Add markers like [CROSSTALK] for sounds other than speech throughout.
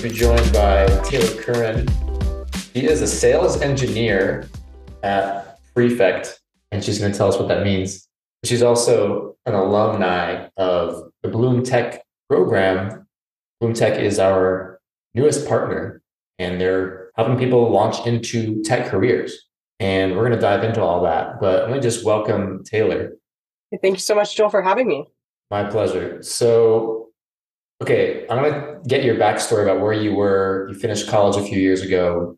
to be joined by Taylor Curran. She is a sales engineer at Prefect, and she's going to tell us what that means. She's also an alumni of the Bloom Tech program. Bloom Tech is our newest partner, and they're helping people launch into tech careers. And we're going to dive into all that. But let me just welcome Taylor. Thank you so much, Joel, for having me. My pleasure. So, okay, I'm to get your backstory about where you were. You finished college a few years ago,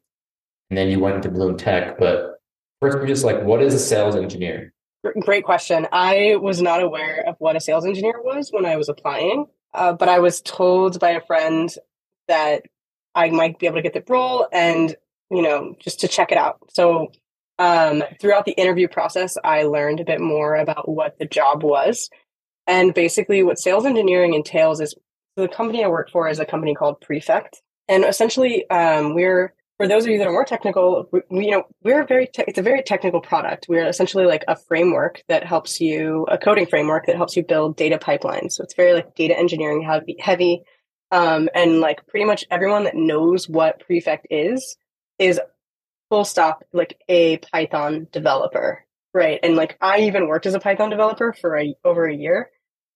and then you went into Bloom Tech. But first, we're just like, what is a sales engineer? Great question. I was not aware of what a sales engineer was when I was applying, uh, but I was told by a friend that I might be able to get the role and, you know, just to check it out. So um, throughout the interview process, I learned a bit more about what the job was. And basically, what sales engineering entails is the company I work for is a company called Prefect. And essentially, um, we're for those of you that are more technical, we, you know, we're very, te- it's a very technical product. We're essentially like a framework that helps you, a coding framework that helps you build data pipelines. So it's very like data engineering heavy, heavy. Um, and like pretty much everyone that knows what Prefect is, is full stop like a Python developer, right? And like I even worked as a Python developer for a, over a year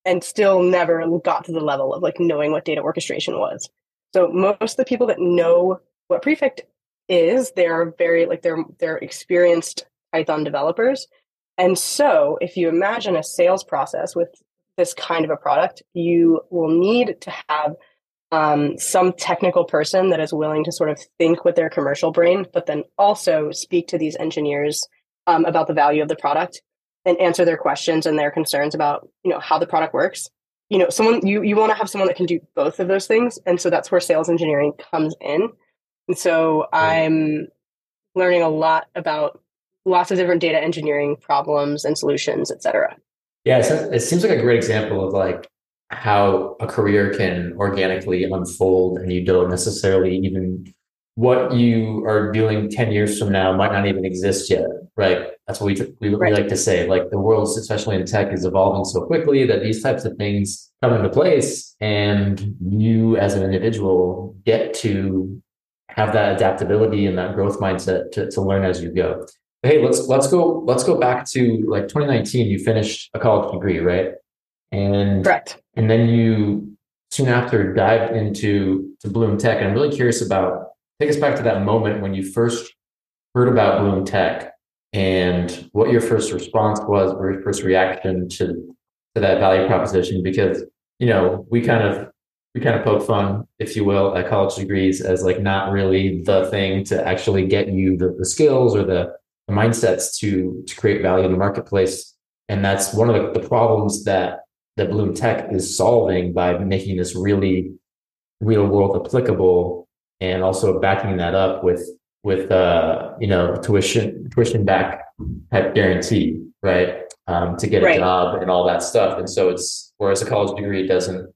and still never got to the level of like knowing what data orchestration was. So most of the people that know what Prefect is, they're very like they're they're experienced Python developers. And so if you imagine a sales process with this kind of a product, you will need to have um, some technical person that is willing to sort of think with their commercial brain, but then also speak to these engineers um, about the value of the product and answer their questions and their concerns about you know how the product works. You know, someone you you want to have someone that can do both of those things, and so that's where sales engineering comes in. And so I'm learning a lot about lots of different data engineering problems and solutions, et cetera. Yeah, it seems like a great example of like how a career can organically unfold and you don't necessarily even what you are doing 10 years from now might not even exist yet right that's what we, we, right. we like to say like the world especially in tech is evolving so quickly that these types of things come into place and you as an individual get to have that adaptability and that growth mindset to, to learn as you go. Hey let's let's go let's go back to like 2019 you finished a college degree right? And correct. and then you soon after dived into to bloom tech. And i'm really curious about take us back to that moment when you first heard about bloom tech and what your first response was or your first reaction to to that value proposition because you know we kind of we kind of poke fun if you will at college degrees as like not really the thing to actually get you the, the skills or the, the mindsets to to create value in the marketplace. And that's one of the, the problems that that Bloom Tech is solving by making this really real world applicable and also backing that up with with uh you know tuition tuition back type guarantee right? Um, to get a job and all that stuff. And so it's whereas a college degree doesn't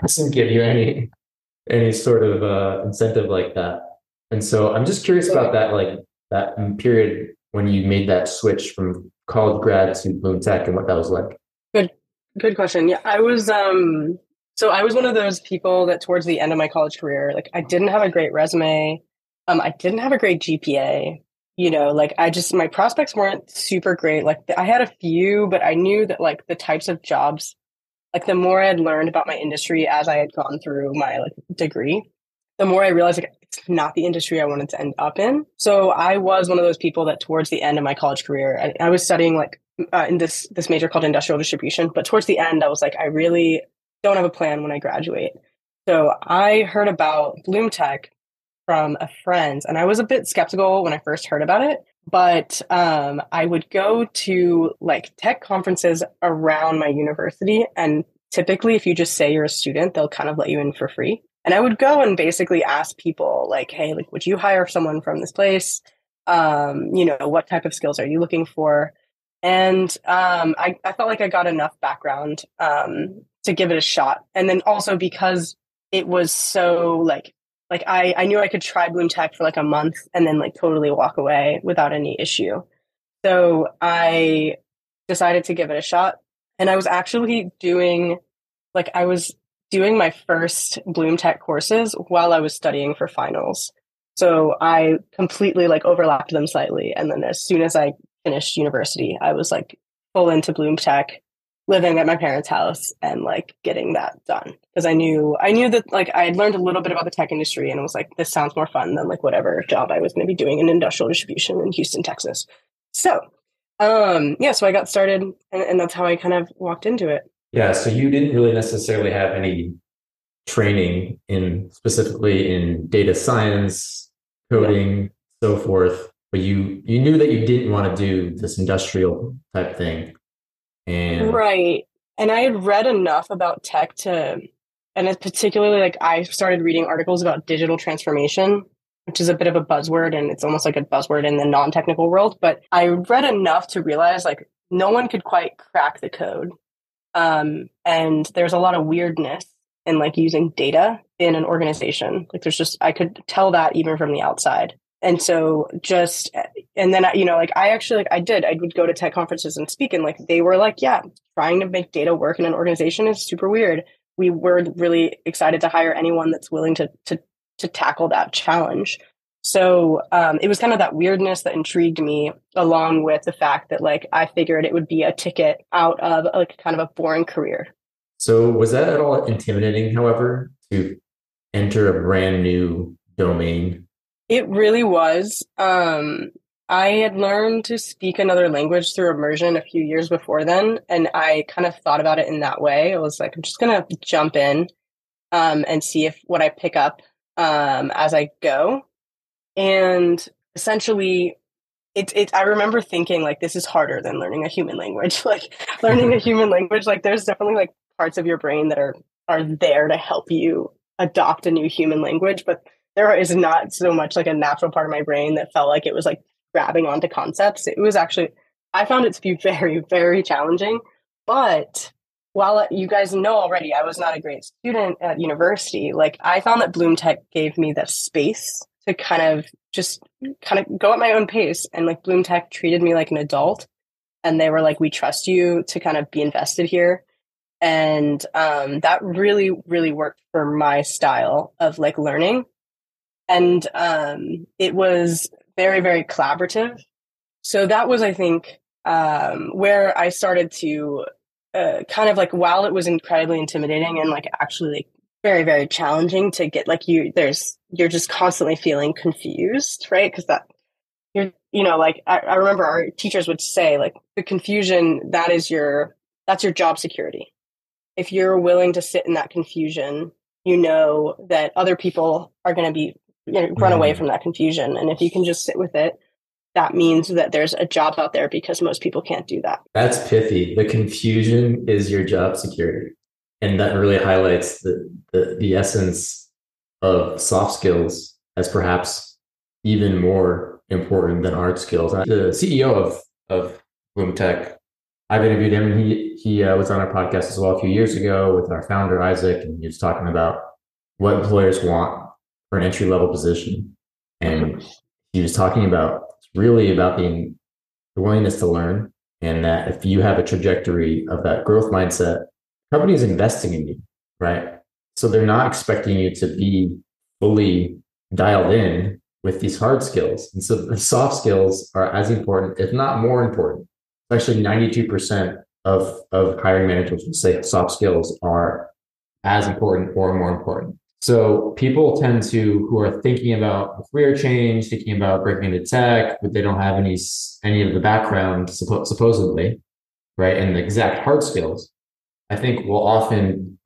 doesn't give you any any sort of uh, incentive like that. And so i'm just curious about that like that period when you made that switch from college grad to bloom tech and what that was like. Good Good question. Yeah, I was um so I was one of those people that towards the end of my college career, like I didn't have a great resume. Um I didn't have a great GPA. You know, like I just my prospects weren't super great. Like I had a few, but I knew that like the types of jobs like the more I had learned about my industry as I had gone through my like degree, the more I realized like it's not the industry I wanted to end up in. So I was one of those people that towards the end of my college career, I, I was studying like uh, in this this major called industrial distribution. But towards the end, I was like, I really don't have a plan when I graduate. So I heard about Bloom Tech from a friend, and I was a bit skeptical when I first heard about it. But um, I would go to like tech conferences around my university, and typically, if you just say you're a student, they'll kind of let you in for free. And I would go and basically ask people, like, "Hey, like, would you hire someone from this place? Um, you know, what type of skills are you looking for?" and um, I, I felt like I got enough background um, to give it a shot. And then also because it was so like like I, I knew I could try Bloom Tech for like a month and then like totally walk away without any issue. So I decided to give it a shot. And I was actually doing like I was doing my first Bloom Tech courses while I was studying for finals. So I completely like overlapped them slightly. And then as soon as I finished university, I was like full into Bloom Tech, living at my parents' house and like getting that done. Because I knew I knew that like I had learned a little bit about the tech industry and it was like, this sounds more fun than like whatever job I was going to be doing in industrial distribution in Houston, Texas. So um yeah, so I got started and, and that's how I kind of walked into it. Yeah. So you didn't really necessarily have any training in specifically in data science, coding, yeah. so forth, but you you knew that you didn't want to do this industrial type thing. And right. And I had read enough about tech to and it's particularly like I started reading articles about digital transformation, which is a bit of a buzzword and it's almost like a buzzword in the non-technical world, but I read enough to realize like no one could quite crack the code. Um, and there's a lot of weirdness in like using data in an organization. Like there's just I could tell that even from the outside. And so just and then you know like I actually like I did I would go to tech conferences and speak and like they were like yeah trying to make data work in an organization is super weird. We were really excited to hire anyone that's willing to to to tackle that challenge. So um, it was kind of that weirdness that intrigued me, along with the fact that like I figured it would be a ticket out of like kind of a boring career. So was that at all intimidating, however, to enter a brand new domain? It really was. Um, I had learned to speak another language through immersion a few years before then, and I kind of thought about it in that way. I was like, I'm just gonna jump in um, and see if what I pick up um, as I go. And essentially, it, it i remember thinking like this is harder than learning a human language [LAUGHS] like learning a human language like there's definitely like parts of your brain that are are there to help you adopt a new human language but there is not so much like a natural part of my brain that felt like it was like grabbing onto concepts. It was actually i found it to be [LAUGHS] very very challenging. But while you guys know already i was not a great student at university like i found that bloom tech gave me the space to kind of just kind of go at my own pace. And like bloom tech treated me like an adult. And they were like we trust you to kind of be invested here. And um, that really really worked for my style of like learning and um, it was very very collaborative. So that was i think um, where i started to uh, kind of like while it was incredibly intimidating and like actually like very very challenging to get like you there's you're just constantly feeling confused right? Because that you're you know like I, I remember our teachers would say like the confusion that is your that's your job security. If you're willing to sit in that confusion, you know that other people are going to be run away mm-hmm. from that confusion. And if you can just sit with it, that means that there's a job out there because most people can't do that. That's pithy. The confusion is your job security. And that really highlights the, the, the essence of soft skills as perhaps even more important than hard skills. The CEO of, of Bloom Tech I've interviewed him, and he he uh, was on our podcast as well a few years ago with our founder Isaac, and he was talking about what employers want for an entry level position, and he was talking about really about being the willingness to learn, and that if you have a trajectory of that growth mindset, company is investing in you, right? So they're not expecting you to be fully dialed in with these hard skills, and so the soft skills are as important, if not more important actually 92% of, of hiring managers will say soft skills are as important or more important. So people tend to who are thinking about career change, thinking about breaking into tech, but they don't have any any of the background suppo- supposedly, right, and the exact hard skills. I think will often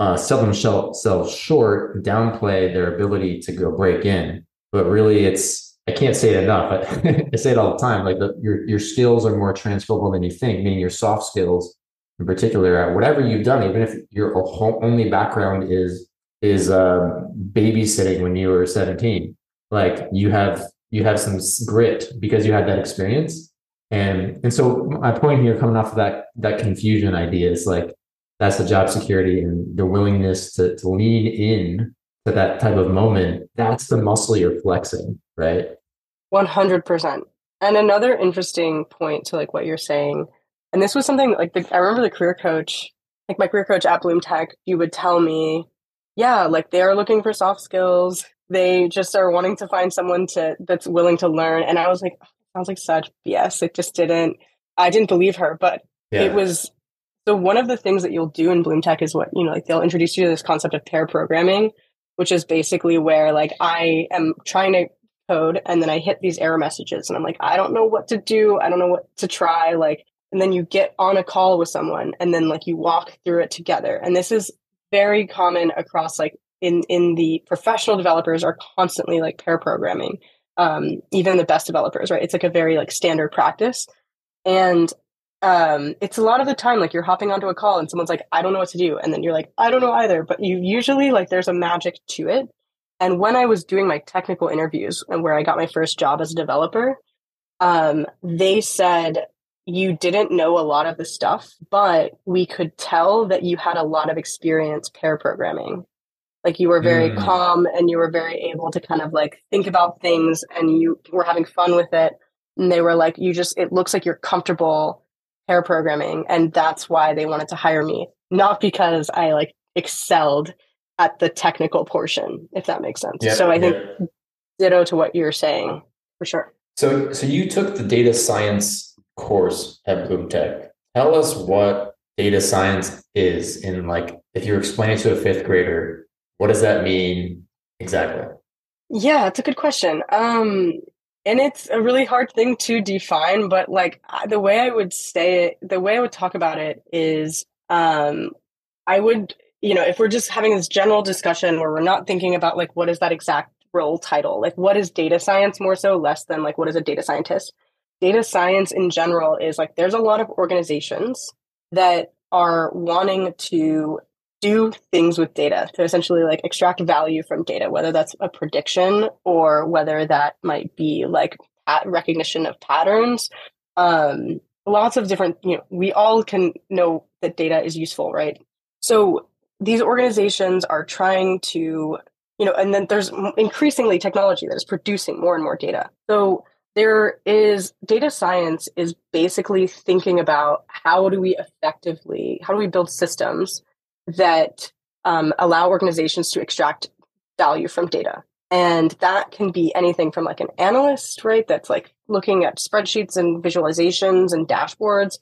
uh, sell themselves short, downplay their ability to go break in. But really, it's I can't say it enough. I, [LAUGHS] I say it all the time. Like the, your your skills are more transferable than you think. Meaning your soft skills, in particular, at whatever you've done, even if your only background is is uh, babysitting when you were seventeen, like you have you have some grit because you had that experience. And and so my point here, coming off of that that confusion idea, is like that's the job security and the willingness to to lean in to that type of moment. That's the muscle you're flexing right? 100%. And another interesting point to like what you're saying, and this was something like the, I remember the career coach like my career coach at Bloom Tech, you would tell me, yeah, like they are looking for soft skills. They just are wanting to find someone to that's willing to learn. And I was like, oh, sounds like such BS. It just didn't. I didn't believe her, but yeah. it was. So one of the things that you'll do in Bloom Tech is what you know, like they'll introduce you to this concept of pair programming, which is basically where like I am trying to code and then I hit these error messages and I'm like, I don't know what to do. I don't know what to try. Like, and then you get on a call with someone and then like you walk through it together. And this is very common across like in in the professional developers are constantly like pair programming. Um, even the best developers, right? It's like a very like standard practice. And um, it's a lot of the time like you're hopping onto a call and someone's like, I don't know what to do. And then you're like, I don't know either. But you usually like there's a magic to it. And when I was doing my technical interviews and where I got my first job as a developer, um, they said you didn't know a lot of the stuff, but we could tell that you had a lot of experience pair programming. Like you were very mm. calm and you were very able to kind of like think about things and you were having fun with it. And they were like, you just, it looks like you're comfortable pair programming. And that's why they wanted to hire me, not because I like excelled at the technical portion, if that makes sense. Yeah, so I think yeah. ditto to what you're saying for sure. So, so you took the data science course at Bloom Tech. Tell us what data science is, and like if you're explaining to a fifth grader, what does that mean exactly? Yeah, it's a good question. Um, and it's a really hard thing to define, but like the way I would say it, the way I would talk about it is, um, I would you know, if we're just having this general discussion where we're not thinking about like what is that exact role title, like what is data science more so less than like what is a data scientist. Data science in general is like there's a lot of organizations that are wanting to do things with data to essentially like extract value from data, whether that's a prediction or whether that might be like recognition of patterns. Um, lots of different, you know, we all can know that data is useful, right? So these organizations are trying to you know and then there's increasingly technology that is producing more and more data so there is data science is basically thinking about how do we effectively how do we build systems that um, allow organizations to extract value from data. And that can be anything from like an analyst right that's like looking at spreadsheets and visualizations and dashboards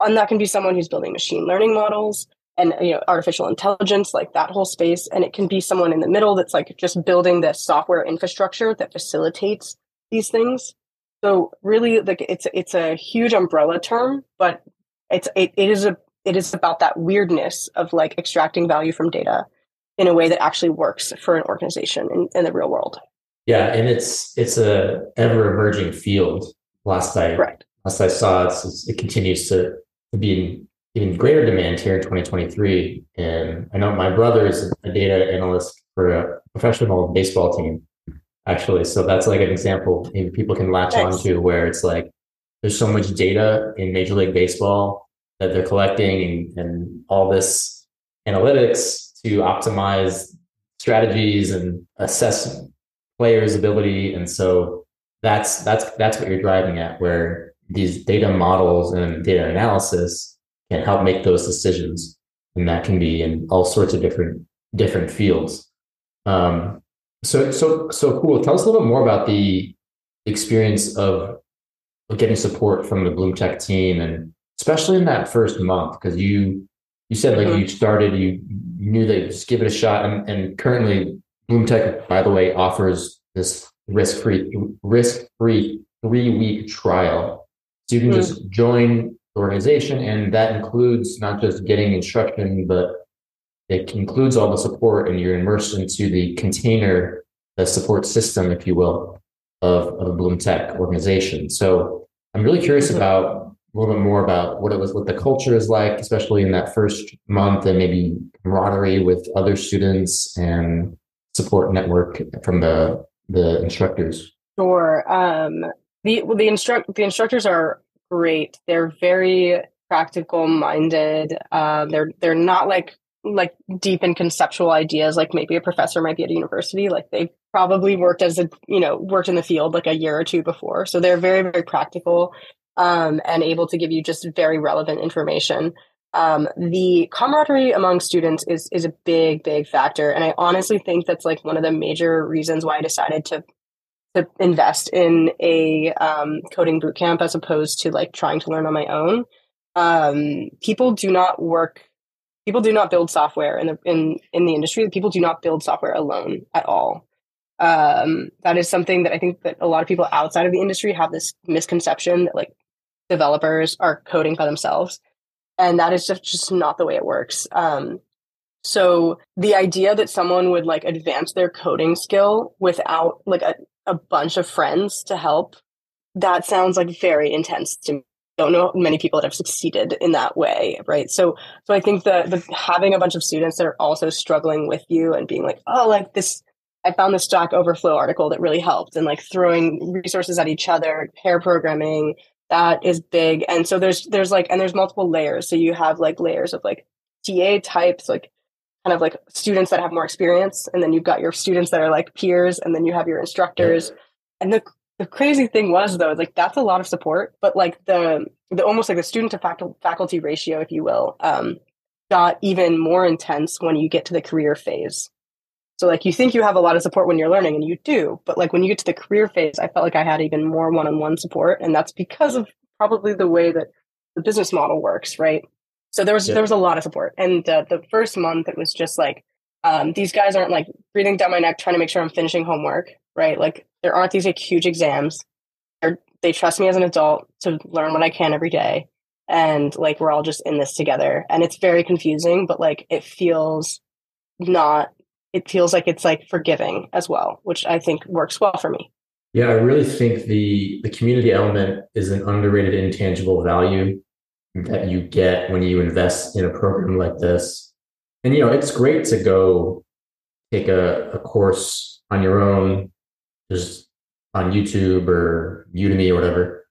and that can be someone who's building machine learning models and you know artificial intelligence like that whole space. And it can be someone in the middle that's like just building the software infrastructure that facilitates these things so really like it's it's a huge umbrella term but it's it, it is a it is about that weirdness of like extracting value from data in a way that actually works for an organization in, in the real world yeah and it's it's a ever emerging field last i Correct. last i saw it's, it continues to, to be in even greater demand here in 2023. And I know my brother is a data analyst for a professional baseball team, actually. So that's like an example people can latch nice. on to where it's like there's so much data in Major League Baseball that they're collecting and, and all this analytics to optimize strategies and assess players' ability. And so that's that's that's what you're driving at, where these data models and data analysis can help make those decisions. And that can be in all sorts of different different fields. Um, so so so cool. Tell us a little bit more about the experience of getting support from the Bloom Tech team, and especially in that first month, because you you said like mm-hmm. you started, you, knew that just give it a shot, and, and currently Bloom Tech, by the way, offers this risk free risk free three week trial, so you can mm-hmm. just join the organization. And that includes not just getting instruction, but it includes all the support and you're immersed into the container, the support system, if you will, of, of a Bloom Tech organization. So I'm really curious about a little bit more about what it was, what the culture is like, especially in that first month and maybe camaraderie with other students and support network from the, the instructors. Sure. Um, the, well, the instruct, the instructors are great. They're very practical minded. Uh, they're they're not like like deep and conceptual ideas like maybe a professor might be at a university. Like they probably worked as a you know worked in the field like a year or two before. So they're very very practical um, and able to give you just very relevant information. um, the camaraderie among students is is a big big factor and i honestly think that's like one of the major reasons why i decided to to invest in a um, coding bootcamp as opposed to like trying to learn on my own um, people do not work people do not build software in the in in the industry. People do not build software alone at all. Um, that is something that i think that a lot of people outside of the industry have this misconception that like developers are coding by themselves. And that is just, just not the way it works. Um, so the idea that someone would like advance their coding skill without like a, a bunch of friends to help that sounds like very intense to me don't know many people that have succeeded in that way right? So so i think the the having a bunch of students that are also struggling with you and being like oh like this i found this stack overflow article that really helped and like throwing resources at each other pair programming that is big. And so there's there's like and there's multiple layers. So you have like layers of like ta types like kind of like students that have more experience and then you've got your students that are like peers and then you have your instructors. And the the crazy thing was though like that's a lot of support but like the the almost like the student to faculty ratio if you will um got even more intense when you get to the career phase so like you think you have a lot of support when you're learning and you do, but like when you get to the career phase, I felt like I had even more one-on-one support and that's because of probably the way that the business model works, right? So there was yeah. there was a lot of support. And uh, the first month it was just like um, these guys aren't like breathing down my neck trying to make sure I'm finishing homework, right? Like there aren't these like huge exams. They're, they trust me as an adult to learn what I can every day. And like we're all just in this together. And it's very confusing, but like it feels not it feels like it's like forgiving as well, which I think works well for me. Yeah, I really think the the community element is an underrated intangible value that you get when you invest in a program like this. And you know, it's great to go take a, a course on your own, just on YouTube or Udemy or whatever.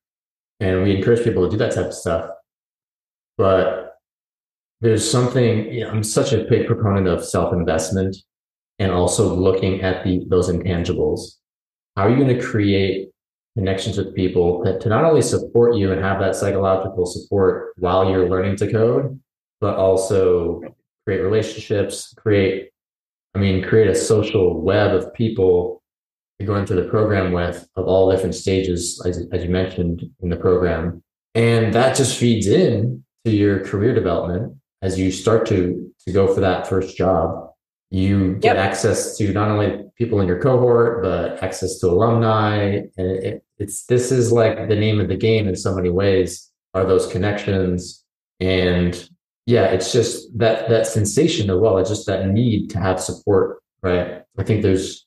And we encourage people to do that type of stuff. But there's something, you know, I'm such a big proponent of self investment and also looking at the those intangibles. How are you going to create connections with people that, to not only support you and have that psychological support while you're learning to code, but also create relationships, create, I mean, create a social web of people to go into the program with of all different stages, as, as you mentioned in the program. And that just feeds in to your career development as you start to to go for that first job you get yep. access to not only people in your cohort but access to alumni and it, it's this is like the name of the game in so many ways are those connections and yeah it's just that that sensation as well it's just that need to have support right i think there's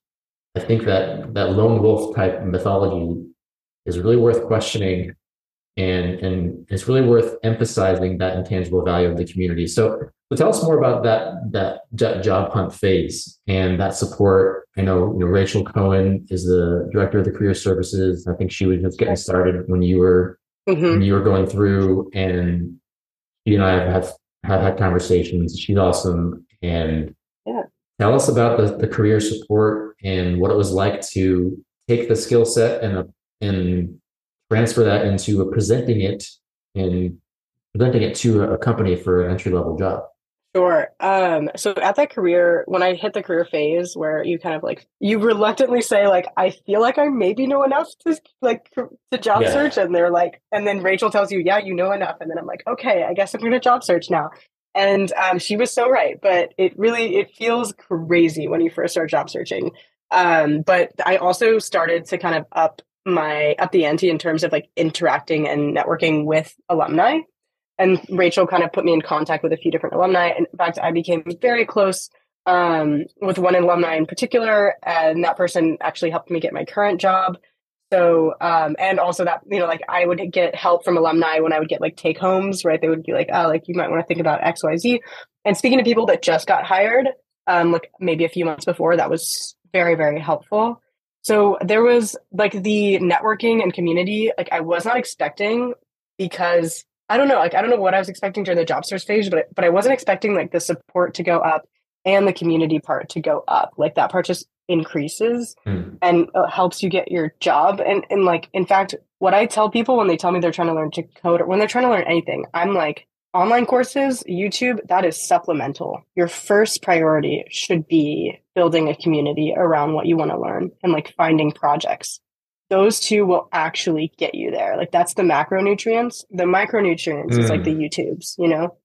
i think that that lone wolf type mythology is really worth questioning and and it's really worth emphasizing that intangible value of the community so so tell us more about that that job hunt phase and that support. I know, you know Rachel Cohen is the director of the career services. I think she was just getting started when you were mm-hmm. when you were going through, and she and I have have, have had conversations. She's awesome, and yeah. Tell us about the, the career support and what it was like to take the skill set and and transfer that into presenting it and presenting it to a company for an entry level job. Sure. Um, so at that career, when I hit the career phase where you kind of like you reluctantly say like I feel like I maybe know enough to like to job yeah. search, and they're like, and then Rachel tells you, yeah, you know enough, and then I'm like, okay, I guess I'm going to job search now. And um, she was so right, but it really it feels crazy when you first start job searching. Um, but I also started to kind of up my up the ante in terms of like interacting and networking with alumni and Rachel kind of put me in contact with a few different alumni. In fact, I became very close um, with one alumni in particular, and that person actually helped me get my current job. So, um, and also that, you know, like I would get help from alumni when I would get like take homes, right? They would be like, oh, like you might want to think about X, Y, Z. And speaking to people that just got hired, um, like maybe a few months before, that was very, very helpful. So there was like the networking and community, like I was not expecting because I don't know, like I don't know what I was expecting during the job search phase, but but I wasn't expecting like the support to go up and the community part to go up. Like that part just increases mm. and uh, helps you get your job. And and like in fact, what I tell people when they tell me they're trying to learn to code or when they're trying to learn anything, I'm like, online courses, YouTube, that is supplemental. Your first priority should be building a community around what you want to learn and like finding projects. Those two will actually get you there. Like that's the macronutrients. The micronutrients mm. is like the mm. YouTubes, you know?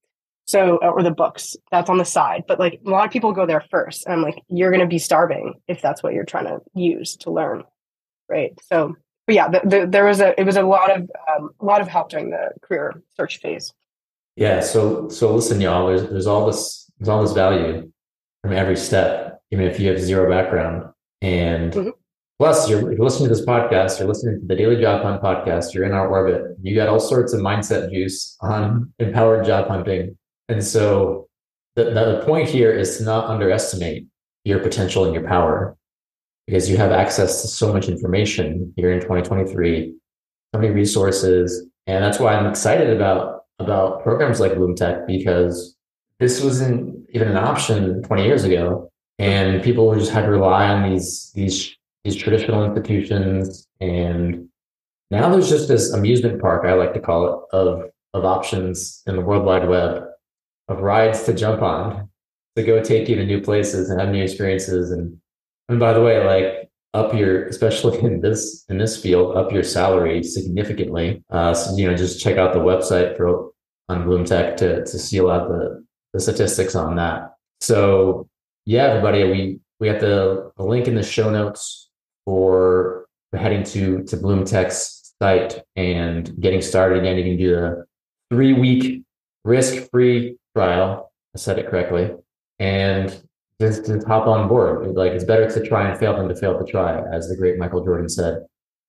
So, or the books, that's on the side. But like a lot of people go there first. And I'm like, you're going to be starving if that's what you're trying to use to learn. Right. So, but yeah, the, the, there was a, it was a lot of, um, a lot of help during the career search phase. Yeah. So, so listen, y'all, there's, there's all this, there's all this value from every step, even if you have zero background. And mm-hmm. plus, you're, you're listening to this podcast, you're listening to the Daily Job Hunt podcast, you're in our orbit, you got all sorts of mindset juice on [LAUGHS] empowered job hunting. And so the, the point here is to not underestimate your potential and your power because you have access to so much information here in 2023, so many resources. And that's why I'm excited about about programs like Bloom Tech because this wasn't even an option 20 years ago. And people just had to rely on these these these traditional institutions. And now there's just this amusement park, I like to call it, of of options in the World Wide Web, of rides to jump on to go take you to new places and have new experiences. And and by the way, like up your, especially [LAUGHS] in this in this field, up your salary significantly. Uh, so you know, just check out the website for on Bloom Tech to to see a lot of the, the statistics on that. So yeah, everybody, we we have the, link in the show notes for, for heading to to Bloom Tech's site and getting started. Again, you can do the three week risk free trial. I said it correctly, and just, just hop on board. Like it's better to try and fail than to fail to try, as the great Michael Jordan said.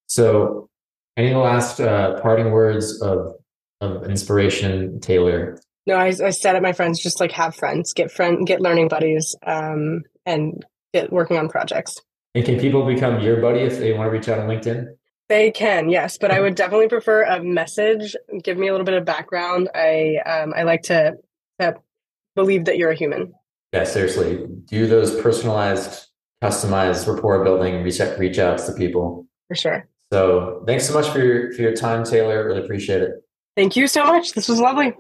So, any last uh, parting words of of inspiration, Taylor? No, I, I said it. My friends just like have friends, get friend, get learning buddies, um, and get working on projects. And can people become your buddy if they want to reach out on LinkedIn? They can, yes, but I would [LAUGHS] definitely prefer a message. Give me a little bit of background. I um, I like to, to believe that you're a human. Yeah, seriously. Do those personalized, customized rapport building reach out, reach outs to people. For sure. So thanks so much for your for your time, Taylor. Really appreciate it. Thank you so much. This was lovely.